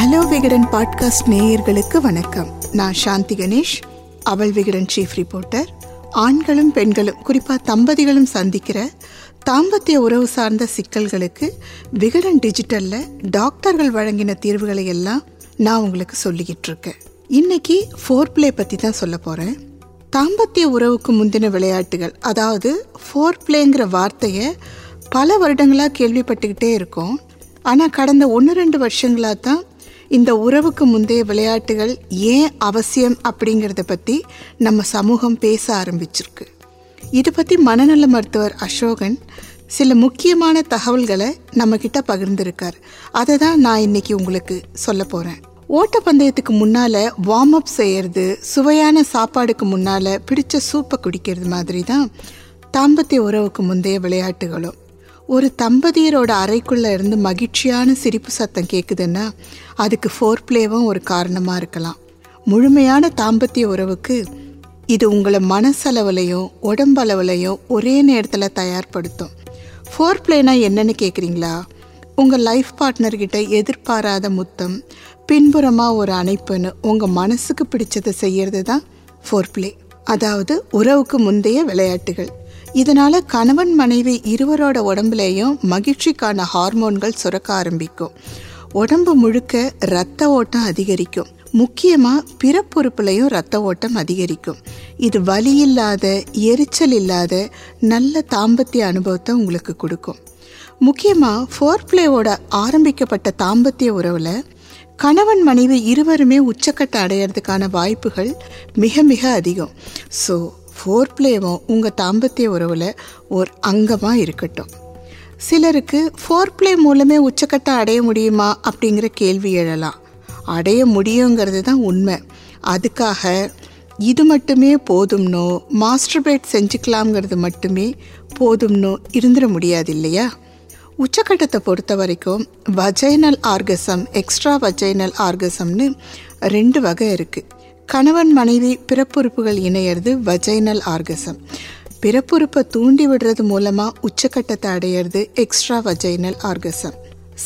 Hello Vikatan podcast நேயர்களுக்கு வணக்கம். நான் சாந்தி கணேஷ் அவள் விகடன் சீஃப் ரிப்போர்ட்டர் ஆண்களும் பெண்களும் குறிப்பாக தம்பதிகளும் சந்திக்கிற தாம்பத்திய உறவு சார்ந்த சிக்கல்களுக்கு விகடன் டிஜிட்டலில் டாக்டர்கள் வழங்கின தீர்வுகளை எல்லாம் நான் உங்களுக்கு சொல்லிக்கிட்டு இருக்கேன். இன்னைக்கு ஃபோர் பிளே பற்றி தான் சொல்ல போகிறேன் தாம்பத்திய உறவுக்கு முந்தின விளையாட்டுகள் அதாவது ஃபோர் பிளேங்கிற வார்த்தையை பல வருடங்களாக கேள்விப்பட்டுக்கிட்டே இருக்கோம். ஆனால் கடந்த ஒன்று ரெண்டு வருஷங்களாக தான் இந்த உறவுக்கு முந்தைய விளையாட்டுகள் ஏன் அவசியம் அப்படிங்கிறத பற்றி நம்ம சமூகம் பேச ஆரம்பிச்சிருக்கு. இதை பற்றி மனநல மருத்துவர் அசோகன் சில முக்கியமான தகவல்களை நம்மக்கிட்ட பகிர்ந்திருக்கார். அதை தான் நான் இன்னைக்கு உங்களுக்கு சொல்ல போகிறேன் ஓட்டப்பந்தயத்துக்கு முன்னால் வார்ம் அப் செய்கிறது சுவையான சாப்பாடுக்கு முன்னால் பிடிச்ச சூப்பை குடிக்கிறது மாதிரி தான் தாம்பத்திய உறவுக்கு முந்தைய விளையாட்டுகளும். ஒரு தம்பதியரோட அறைக்குள்ள இருந்து மகிழ்ச்சியான சிரிப்பு சத்தம் கேட்குதுன்னா அதுக்கு ஃபோர் பிளேவும் ஒரு காரணமாக இருக்கலாம். முழுமையான தாம்பத்திய உறவுக்கு இது உங்களை மனசளவுலையும் உடம்பளவுலையும் ஒரே நேரத்தில் தயார்படுத்தும். ஃபோர் பிளேனா என்னன்னு கேட்குறீங்களா உங்கள் லைஃப் பார்ட்னர்கிட்ட எதிர்பாராத முத்தம் பின்புறமாக ஒரு அணைப்புன்னு உங்கள் மனசுக்கு பிடிச்சதை செய்கிறது தான் ஃபோர் பிளே அதாவது உறவுக்கு முந்தைய விளையாட்டுகள். இதனால் கணவன் மனைவி இருவரோட உடம்புலேயும் மகிழ்ச்சிக்கான ஹார்மோன்கள் சுரக்க ஆரம்பிக்கும். உடம்பு முழுக்க இரத்த ஓட்டம் அதிகரிக்கும். முக்கியமாக பிறப்புறுப்புலையும் இரத்த ஓட்டம் அதிகரிக்கும். இது வலி இல்லாத எரிச்சல் இல்லாத நல்ல தாம்பத்திய அனுபவத்தை உங்களுக்கு கொடுக்கும். முக்கியமாக ஃபோர் பிளேவோட ஆரம்பிக்கப்பட்ட தாம்பத்திய உறவில் கணவன் மனைவி இருவருமே உச்சக்கட்ட அடையிறதுக்கான வாய்ப்புகள் மிக மிக அதிகம். ஸோ ஃபோர் பிளேவும் உங்கள் தாம்பத்திய உறவில் ஒரு அங்கமாக இருக்கட்டும். சிலருக்கு ஃபோர் பிளே மூலமே உச்சக்கட்டை அடைய முடியுமா அப்படிங்கிற கேள்வி எழலாம். அடைய முடியுங்கிறது தான் உண்மை. அதுக்காக இது மட்டுமே போதும்னோ மாஸ்டர்பேட் செஞ்சுக்கலாம்ங்கிறது மட்டுமே போதும்னோ இருந்துட முடியாது இல்லையா? உச்சக்கட்டத்தை பொறுத்த வரைக்கும் வஜைனல் ஆர்கசம் எக்ஸ்ட்ரா வஜைனல் ஆர்கசம்னு ரெண்டு வகை இருக்குது கணவன் மனைவி பிறப்புறுப்புகள் இணையிறது வஜைனல் ஆர்கசம் பிறப்புறுப்பை தூண்டி விடுறது மூலமாக உச்சக்கட்டத்தை அடையிறது extra vaginal orgasm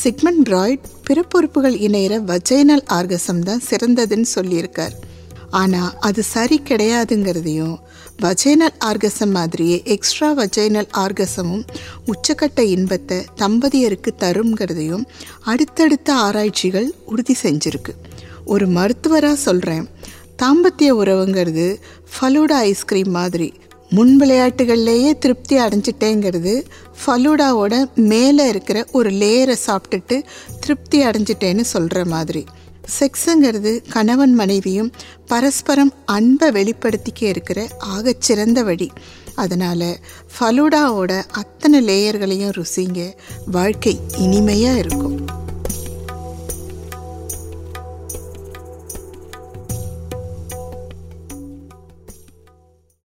Sigmund Freud பிறப்புறுப்புகள் இணையிற வஜைனல் ஆர்கசம் தான் சிறந்ததுன்னு சொல்லியிருக்கார். ஆனால் அது சரி கிடையாதுங்கிறதையும் வஜைனல் ஆர்கசம் மாதிரியே எக்ஸ்ட்ரா வஜைனல் ஆர்கசமும் உச்சக்கட்ட இன்பத்தை தம்பதியருக்கு தருங்கிறதையும் அடுத்தடுத்த ஆராய்ச்சிகள் உறுதி செஞ்சிருக்கு. ஒரு மருத்துவராக சொல்கிறேன் தாம்பத்திய உறவுங்கிறது ஃபலூடா ஐஸ்கிரீம் மாதிரி. முன் விளையாட்டுகள்லேயே திருப்தி அடைஞ்சிட்டேங்கிறது ஃபலூடாவோட மேலே இருக்கிற ஒரு லேயரை சாப்பிட்டுட்டு திருப்தி அடைஞ்சிட்டேன்னு சொல்கிற மாதிரி. செக்ஸுங்கிறது கணவன் மனைவியும் பரஸ்பரம் அன்பை வெளிப்படுத்திக்க இருக்கிற ஆகச்சிறந்த வழி. அதனால் ஃபலூடாவோட அத்தனை லேயர்களையும் ருசிங்க. வாழ்க்கை இனிமையாக இருக்கும்.